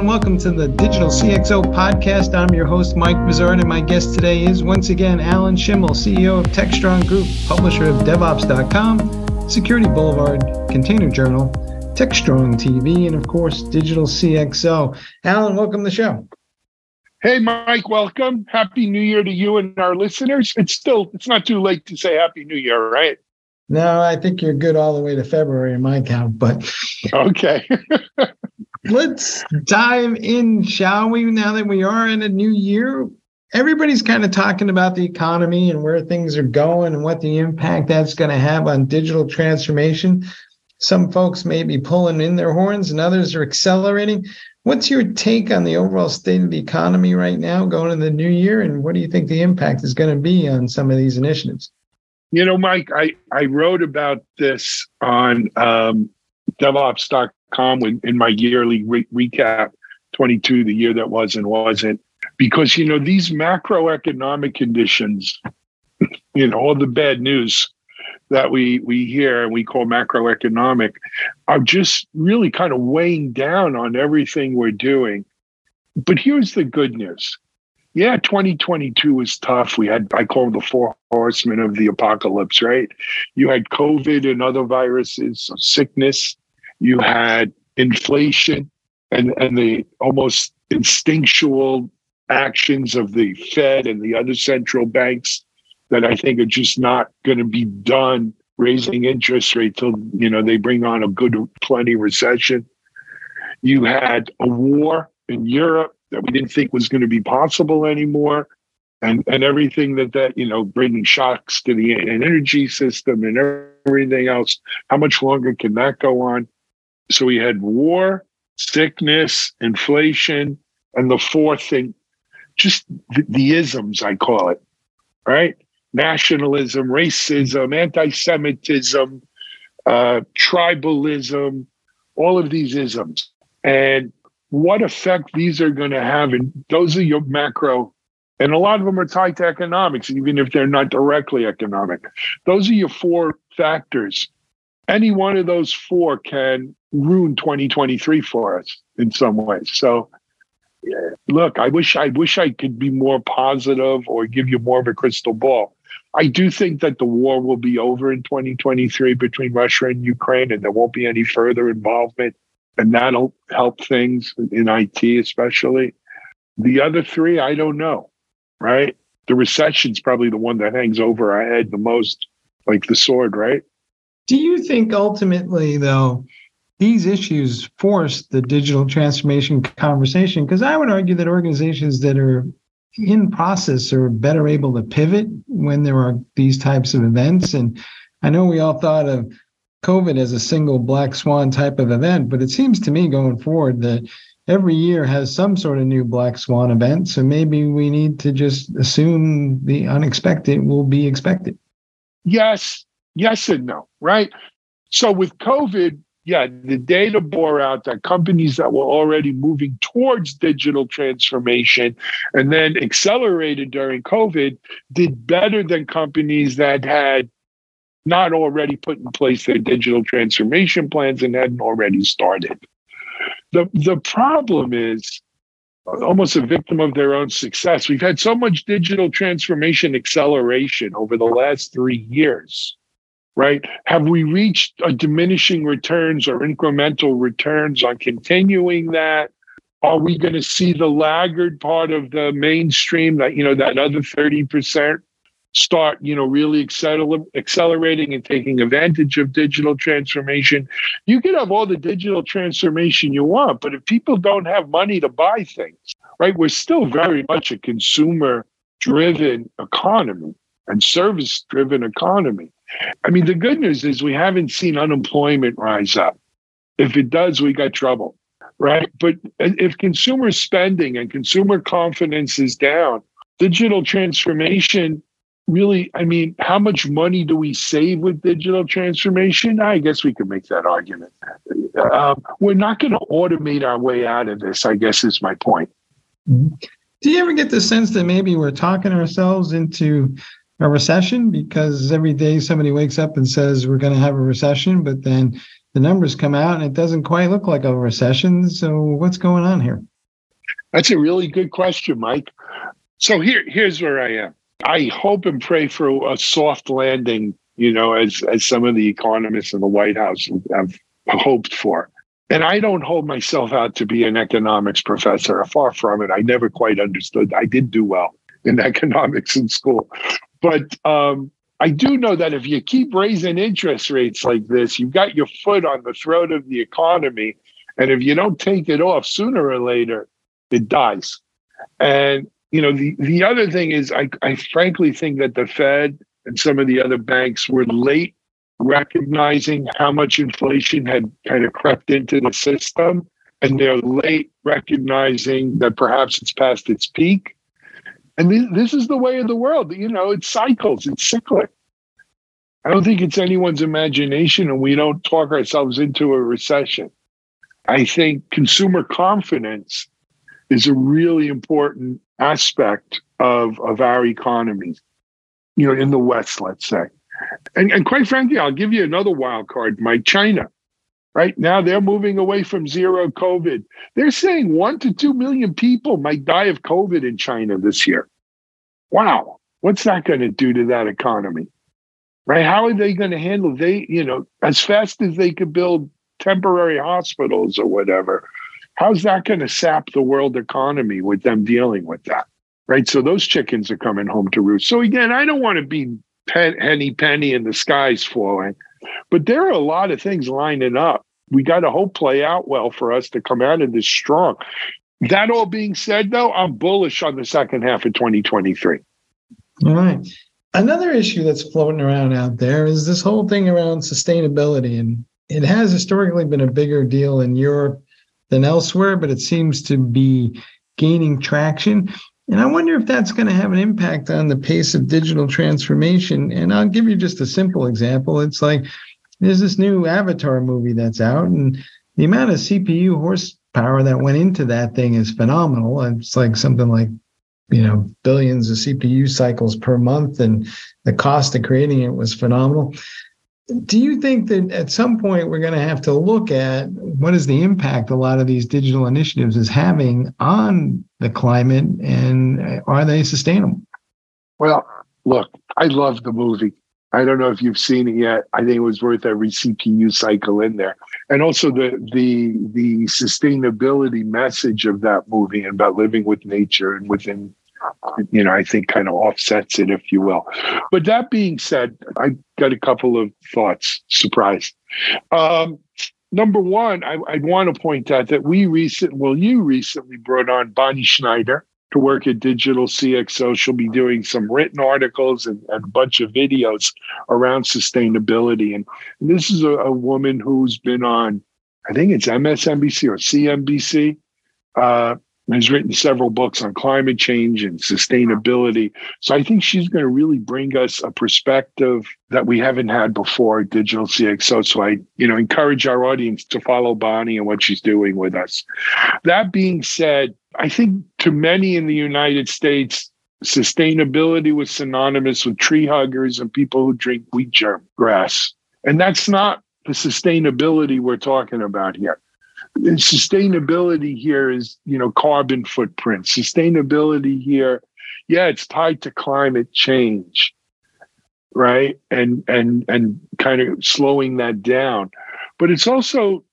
everyone. Welcome to the Digital CXO podcast. I'm your host, Mike Vizard, and my guest today is once again Alan Shimel, CEO of TechStrong Group, publisher of DevOps.com, Security Boulevard, Container Journal, TechStrong TV, and of course, Digital CXO. Alan, welcome to the show. Hey, Mike, welcome. Happy New Year to you and our listeners. It's still, it's not too late to say Happy New Year, right? No, I think you're good all the way to February in my count, but okay. let's dive in, shall we? Now that we are in a new year, everybody's kind of talking about the economy and where things are going and what the impact that's going to have on digital transformation. Some folks may be pulling in their horns and others are accelerating. What's your take on the overall state of the economy right now going into the new year? And what do you think the impact is going to be on some of these initiatives? You know, Mike, I, I wrote about this on um, DevOps.com in, in my yearly re- recap 22 the year that was and wasn't. Because you know these macroeconomic conditions you know all the bad news that we we hear and we call macroeconomic are just really kind of weighing down on everything we're doing. But here's the good news. Yeah 2022 was tough. We had i call them the four horsemen of the apocalypse right? You had covid and other viruses sickness you had inflation and, and the almost instinctual actions of the Fed and the other central banks that I think are just not going to be done raising interest rate till you know they bring on a good plenty recession. You had a war in Europe that we didn't think was going to be possible anymore, and and everything that that you know bringing shocks to the energy system and everything else. How much longer can that go on? So we had war, sickness, inflation, and the fourth thing, just the, the isms, I call it, right? Nationalism, racism, anti Semitism, uh, tribalism, all of these isms. And what effect these are going to have, and those are your macro, and a lot of them are tied to economics, even if they're not directly economic. Those are your four factors. Any one of those four can ruin 2023 for us in some ways. So look, I wish I wish I could be more positive or give you more of a crystal ball. I do think that the war will be over in 2023 between Russia and Ukraine, and there won't be any further involvement, and that'll help things in IT, especially. The other three, I don't know, right? The recession's probably the one that hangs over our head the most, like the sword, right? Do you think ultimately, though, these issues force the digital transformation conversation because I would argue that organizations that are in process are better able to pivot when there are these types of events. And I know we all thought of COVID as a single black swan type of event, but it seems to me going forward that every year has some sort of new black swan event. So maybe we need to just assume the unexpected will be expected. Yes, yes, and no, right? So with COVID, yeah, the data bore out that companies that were already moving towards digital transformation and then accelerated during COVID did better than companies that had not already put in place their digital transformation plans and hadn't already started. The, the problem is almost a victim of their own success. We've had so much digital transformation acceleration over the last three years right? Have we reached a diminishing returns or incremental returns on continuing that? Are we going to see the laggard part of the mainstream that, you know, that other 30% start, you know, really acceler- accelerating and taking advantage of digital transformation? You can have all the digital transformation you want, but if people don't have money to buy things, right, we're still very much a consumer driven economy and service driven economy. I mean, the good news is we haven't seen unemployment rise up. If it does, we got trouble, right? But if consumer spending and consumer confidence is down, digital transformation really, I mean, how much money do we save with digital transformation? I guess we could make that argument. Um, we're not going to automate our way out of this, I guess is my point. Mm-hmm. Do you ever get the sense that maybe we're talking ourselves into a recession because every day somebody wakes up and says we're going to have a recession, but then the numbers come out and it doesn't quite look like a recession. So what's going on here? That's a really good question, Mike. So here, here's where I am. I hope and pray for a soft landing, you know, as as some of the economists in the White House have hoped for. And I don't hold myself out to be an economics professor. Far from it. I never quite understood. I did do well in economics in school. But um, I do know that if you keep raising interest rates like this, you've got your foot on the throat of the economy. And if you don't take it off sooner or later, it dies. And you know, the, the other thing is I, I frankly think that the Fed and some of the other banks were late recognizing how much inflation had kind of crept into the system. And they're late recognizing that perhaps it's past its peak. And this, this is the way of the world. You know, it cycles, it's cyclic. I don't think it's anyone's imagination, and we don't talk ourselves into a recession. I think consumer confidence is a really important aspect of, of our economy, you know, in the West, let's say. And, and quite frankly, I'll give you another wild card, Mike, China. Right now, they're moving away from zero COVID. They're saying one to two million people might die of COVID in China this year. Wow. What's that going to do to that economy? Right? How are they going to handle they, you know, as fast as they could build temporary hospitals or whatever, how's that going to sap the world economy with them dealing with that? Right. So those chickens are coming home to roost. So again, I don't want to be pen, penny penny and the sky's falling. But there are a lot of things lining up. We got to hope play out well for us to come out of this strong. That all being said, though, I'm bullish on the second half of 2023. All right. Another issue that's floating around out there is this whole thing around sustainability. And it has historically been a bigger deal in Europe than elsewhere, but it seems to be gaining traction. And I wonder if that's going to have an impact on the pace of digital transformation. And I'll give you just a simple example. It's like there's this new Avatar movie that's out, and the amount of CPU horsepower that went into that thing is phenomenal. It's like something like, you know, billions of CPU cycles per month, and the cost of creating it was phenomenal do you think that at some point we're going to have to look at what is the impact a lot of these digital initiatives is having on the climate and are they sustainable? Well look i love the movie. I don't know if you've seen it yet. I think it was worth every cpu cycle in there. And also the the the sustainability message of that movie and about living with nature and within you know, I think kind of offsets it, if you will. But that being said, I got a couple of thoughts. Surprise. Um, number one, I, would want to point out that we recent, well, you recently brought on Bonnie Schneider to work at Digital CXO. She'll be doing some written articles and, and a bunch of videos around sustainability. And, and this is a, a, woman who's been on, I think it's MSNBC or CNBC. Uh, has written several books on climate change and sustainability. So I think she's going to really bring us a perspective that we haven't had before at Digital CXO. So I, you know, encourage our audience to follow Bonnie and what she's doing with us. That being said, I think to many in the United States, sustainability was synonymous with tree huggers and people who drink wheat germ grass. And that's not the sustainability we're talking about here sustainability here is you know carbon footprint. Sustainability here yeah it's tied to climate change right? And and and kind of slowing that down. But it's also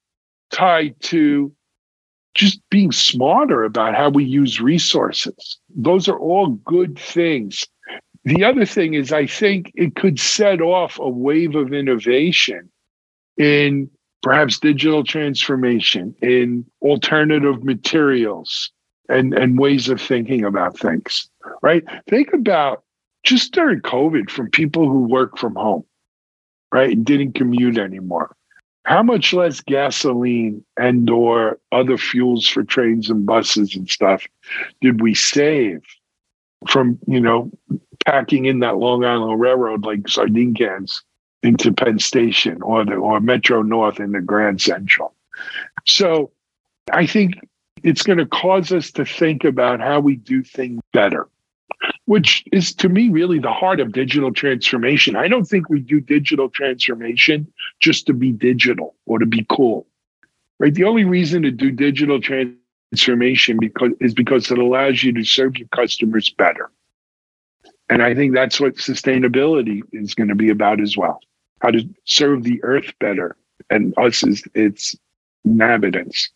tied to just being smarter about how we use resources. Those are all good things. The other thing is i think it could set off a wave of innovation in perhaps digital transformation, in alternative materials and, and ways of thinking about things, right? Think about just during COVID from people who work from home, right? And didn't commute anymore. How much less gasoline and or other fuels for trains and buses and stuff did we save from, you know, packing in that Long Island Railroad like sardine cans into Penn Station or the or Metro North in the Grand Central. So I think it's going to cause us to think about how we do things better, which is to me really the heart of digital transformation. I don't think we do digital transformation just to be digital or to be cool. Right? The only reason to do digital transformation transformation because is because it allows you to serve your customers better. And I think that's what sustainability is going to be about as well. How to serve the earth better and us is its inhabitants.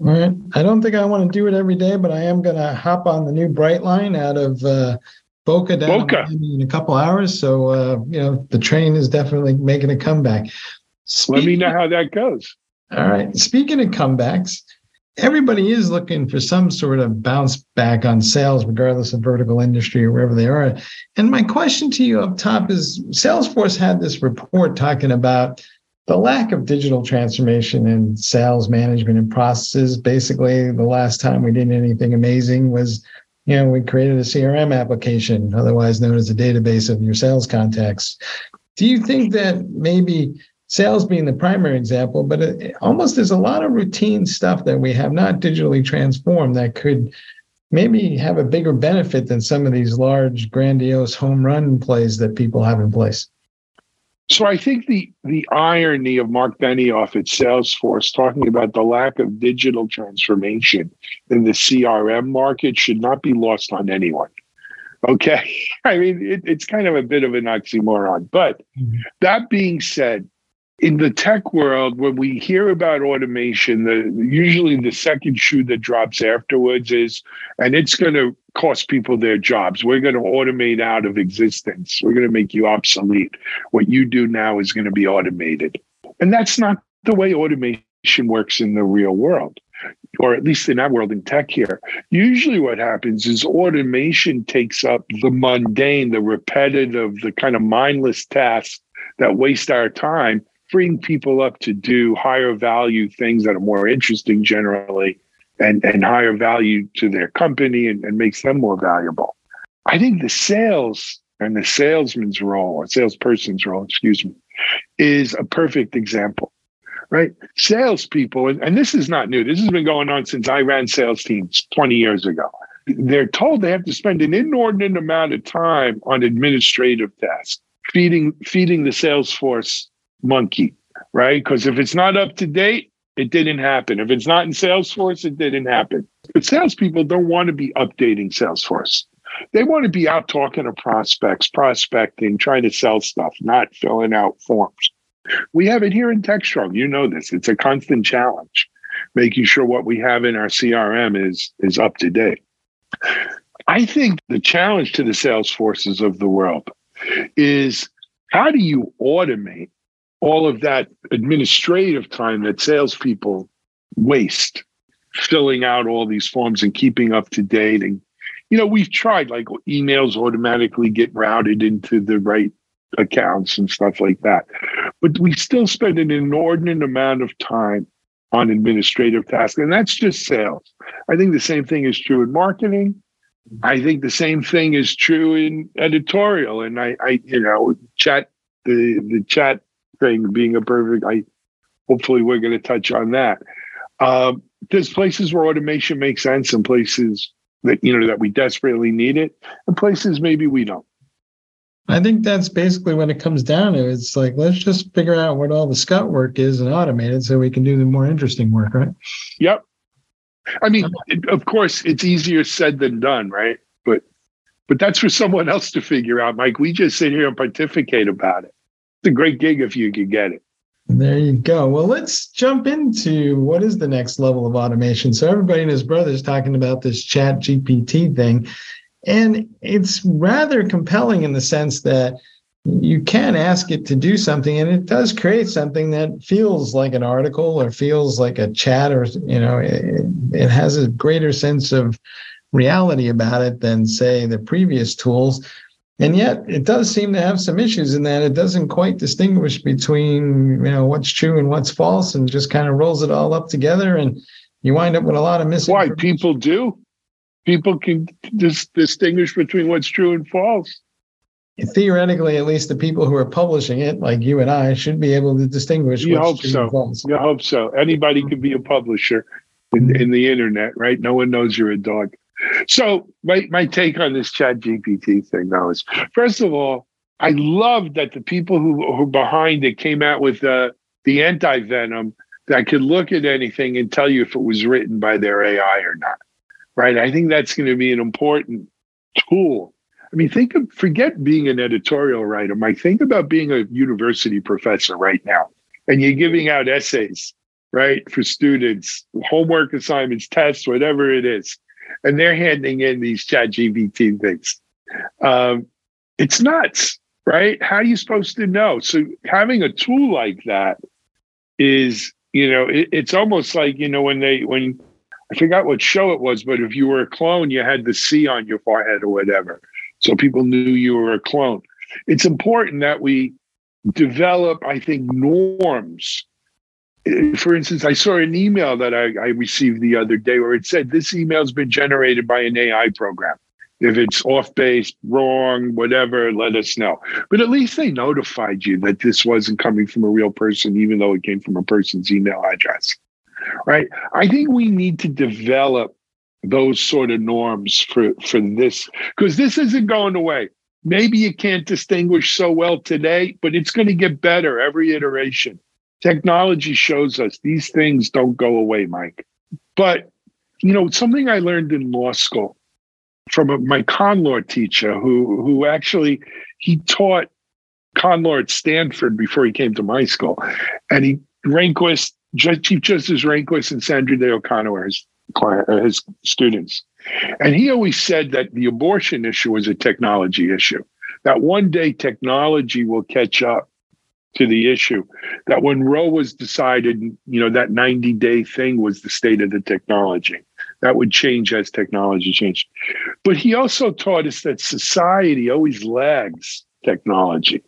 All right. I don't think I want to do it every day, but I am going to hop on the new Brightline out of uh, Boca down Boca. in a couple hours. So, uh, you know, the train is definitely making a comeback. Let me know how that goes. All right. Speaking of comebacks, everybody is looking for some sort of bounce back on sales, regardless of vertical industry or wherever they are. And my question to you up top is Salesforce had this report talking about the lack of digital transformation in sales management and processes. Basically, the last time we did anything amazing was, you know, we created a CRM application, otherwise known as a database of your sales contacts. Do you think that maybe sales being the primary example, but it, almost there's a lot of routine stuff that we have not digitally transformed that could maybe have a bigger benefit than some of these large, grandiose home run plays that people have in place. So I think the the irony of Mark Benioff at Salesforce talking about the lack of digital transformation in the CRM market should not be lost on anyone. Okay, I mean it, it's kind of a bit of an oxymoron. But mm-hmm. that being said, in the tech world, when we hear about automation, the usually the second shoe that drops afterwards is, and it's going to cost people their jobs. We're going to automate out of existence. We're going to make you obsolete. What you do now is going to be automated, and that's not the way automation works in the real world, or at least in our world in tech here. Usually, what happens is automation takes up the mundane, the repetitive, the kind of mindless tasks that waste our time freeing people up to do higher value things that are more interesting generally and, and higher value to their company and, and makes them more valuable. I think the sales and the salesman's role or salesperson's role, excuse me, is a perfect example, right? Salespeople, and, and this is not new. This has been going on since I ran sales teams 20 years ago. They're told they have to spend an inordinate amount of time on administrative tasks, feeding feeding the sales force monkey, right? Because if it's not up to date, it didn't happen. If it's not in Salesforce, it didn't happen. But salespeople don't want to be updating Salesforce. They want to be out talking to prospects, prospecting, trying to sell stuff, not filling out forms. We have it here in TechStrong. You know this. It's a constant challenge, making sure what we have in our CRM is, is up to date. I think the challenge to the sales forces of the world is how do you automate all of that administrative time that salespeople waste filling out all these forms and keeping up to date. And, you know, we've tried like emails automatically get routed into the right accounts and stuff like that. But we still spend an inordinate amount of time on administrative tasks. And that's just sales. I think the same thing is true in marketing. I think the same thing is true in editorial. And I, I you know, chat the the chat thing being a perfect. I hopefully we're going to touch on that. Um, there's places where automation makes sense, and places that you know that we desperately need it, and places maybe we don't. I think that's basically what it comes down to. It's like let's just figure out what all the scut work is and automate it so we can do the more interesting work, right? Yep. I mean, it, of course, it's easier said than done, right? But but that's for someone else to figure out, Mike. We just sit here and pontificate about it a great gig if you could get it. There you go. Well, let's jump into what is the next level of automation. So everybody and his brother is talking about this chat GPT thing. And it's rather compelling in the sense that you can ask it to do something and it does create something that feels like an article or feels like a chat or you know it, it has a greater sense of reality about it than say the previous tools and yet it does seem to have some issues in that it doesn't quite distinguish between you know what's true and what's false and just kind of rolls it all up together and you wind up with a lot of missing why people do. People can just distinguish between what's true and false. Theoretically at least the people who are publishing it like you and i should be able to distinguish you hope so. you hope so. Anybody can be a publisher in, in the internet right? No one knows you're a dog so my my take on this Chat GPT thing now is first of all, I love that the people who who behind it came out with uh, the anti venom that could look at anything and tell you if it was written by their AI or not. Right. I think that's going to be an important tool. I mean, think of forget being an editorial writer, Mike. Think about being a university professor right now, and you're giving out essays, right, for students, homework assignments, tests, whatever it is, and they're handing in these chat GPT things. Um, it's nuts, right? How are you supposed to know? So having a tool like that is, you know, it, it's almost like, you know, when they, when I forgot what show it was, but if you were a clone, you had the C on your forehead or whatever. So people knew you were a clone. It's important that we develop, I think, norms. For instance, I saw an email that I, I received the other day where it said this email has been generated by an AI program. If it's off base, wrong, whatever, let us know. But at least they notified you that this wasn't coming from a real person, even though it came from a person's email address. Right. I think we need to develop those sort of norms for, for this, because this isn't going away. Maybe you can't distinguish so well today, but it's going to get better every iteration. Technology shows us these things don't go away, Mike. But, you know, something I learned in law school from a, my con law teacher who who actually he taught con law at Stanford before he came to my school, and he Rehnquist, Chief Justice Rehnquist, and Sandra Day O'Connor his uh, his students, and he always said that the abortion issue was a technology issue. That one day technology will catch up to the issue. That when Roe was decided, you know, that 90 day thing was the state of the technology. That would change as technology changed. But he also taught us that society always lags technology,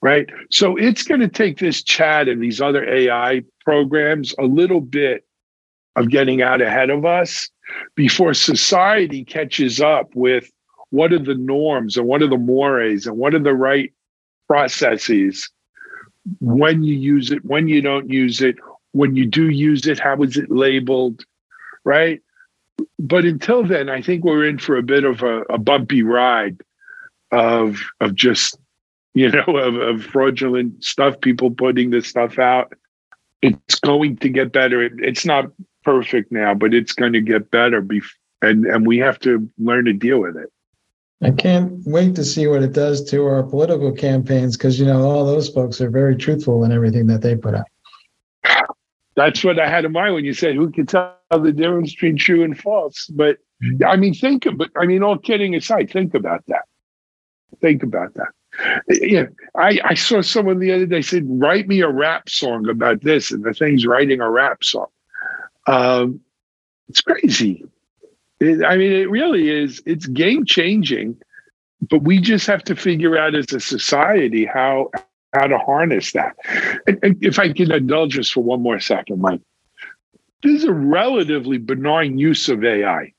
right? So it's going to take this chat and these other AI programs a little bit of getting out ahead of us before society catches up with what are the norms and what are the mores and what are the right processes when you use it, when you don't use it, when you do use it, how is it labeled, right? But until then, I think we're in for a bit of a, a bumpy ride of of just you know of, of, fraudulent stuff, people putting this stuff out. It's going to get better. It, it's not perfect now, but it's going to get better. Bef- and and we have to learn to deal with it. I can't wait to see what it does to our political campaigns because you know all those folks are very truthful in everything that they put out. That's what I had in mind when you said who can tell the difference between true and false. But. I mean, think. of, But I mean, all kidding aside, think about that. Think about that. Yeah, I, I saw someone the other day said, "Write me a rap song about this," and the thing's writing a rap song. Um, it's crazy. It, I mean, it really is. It's game changing, but we just have to figure out as a society how how to harness that. And, and if I can indulge us for one more second, Mike, this is a relatively benign use of AI.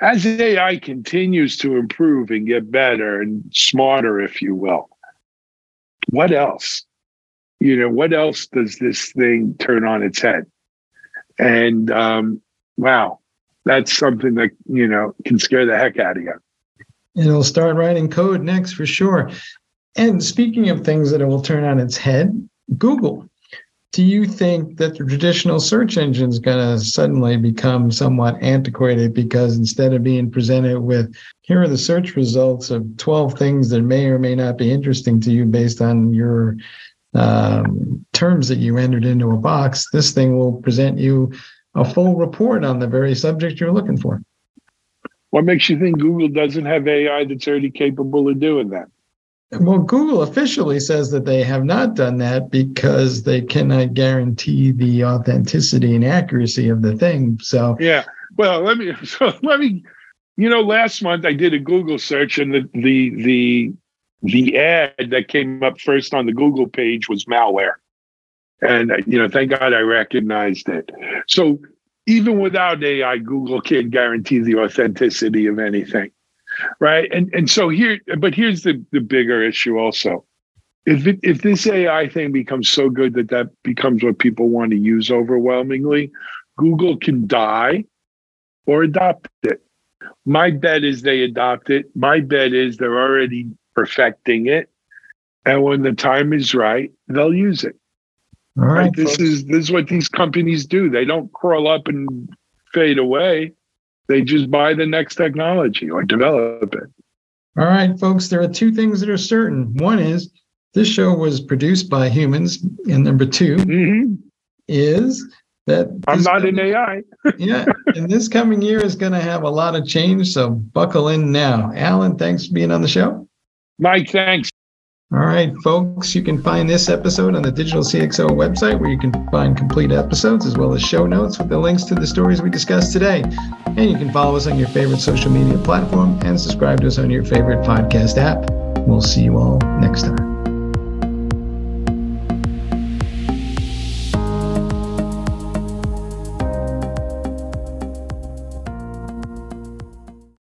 As AI continues to improve and get better and smarter, if you will, what else? You know, what else does this thing turn on its head? And um, wow, that's something that, you know, can scare the heck out of you. It'll start writing code next for sure. And speaking of things that it will turn on its head, Google. Do you think that the traditional search engine is going to suddenly become somewhat antiquated because instead of being presented with, here are the search results of 12 things that may or may not be interesting to you based on your um, terms that you entered into a box, this thing will present you a full report on the very subject you're looking for. What makes you think Google doesn't have AI that's already capable of doing that? Well, Google officially says that they have not done that because they cannot guarantee the authenticity and accuracy of the thing. So yeah, well, let me so let me. You know, last month I did a Google search, and the the the the ad that came up first on the Google page was malware, and you know, thank God I recognized it. So even without AI, Google can't guarantee the authenticity of anything right? And and so here, but here's the the bigger issue also. If it, if this AI thing becomes so good that that becomes what people want to use overwhelmingly, Google can die or adopt it. My bet is they adopt it. My bet is they're already perfecting it. And when the time is right, they'll use it. All right. Right? This is this is what these companies do. They don't crawl up and fade away. They just buy the next technology or develop it. All right, folks. There are two things that are certain. One is this show was produced by humans, and number 2 Mhm. is that I'm not an AI. yeah, and this coming year is going to have a lot of change. So buckle in now. Alan, thanks for being on the show. Mike, thanks. All right, folks, you can find this episode on the Digital CXO website where you can find complete episodes as well as show notes with the links to the stories we discussed today. And you can follow us on your favorite social media platform and subscribe to us on your favorite podcast app. We'll see you all next time.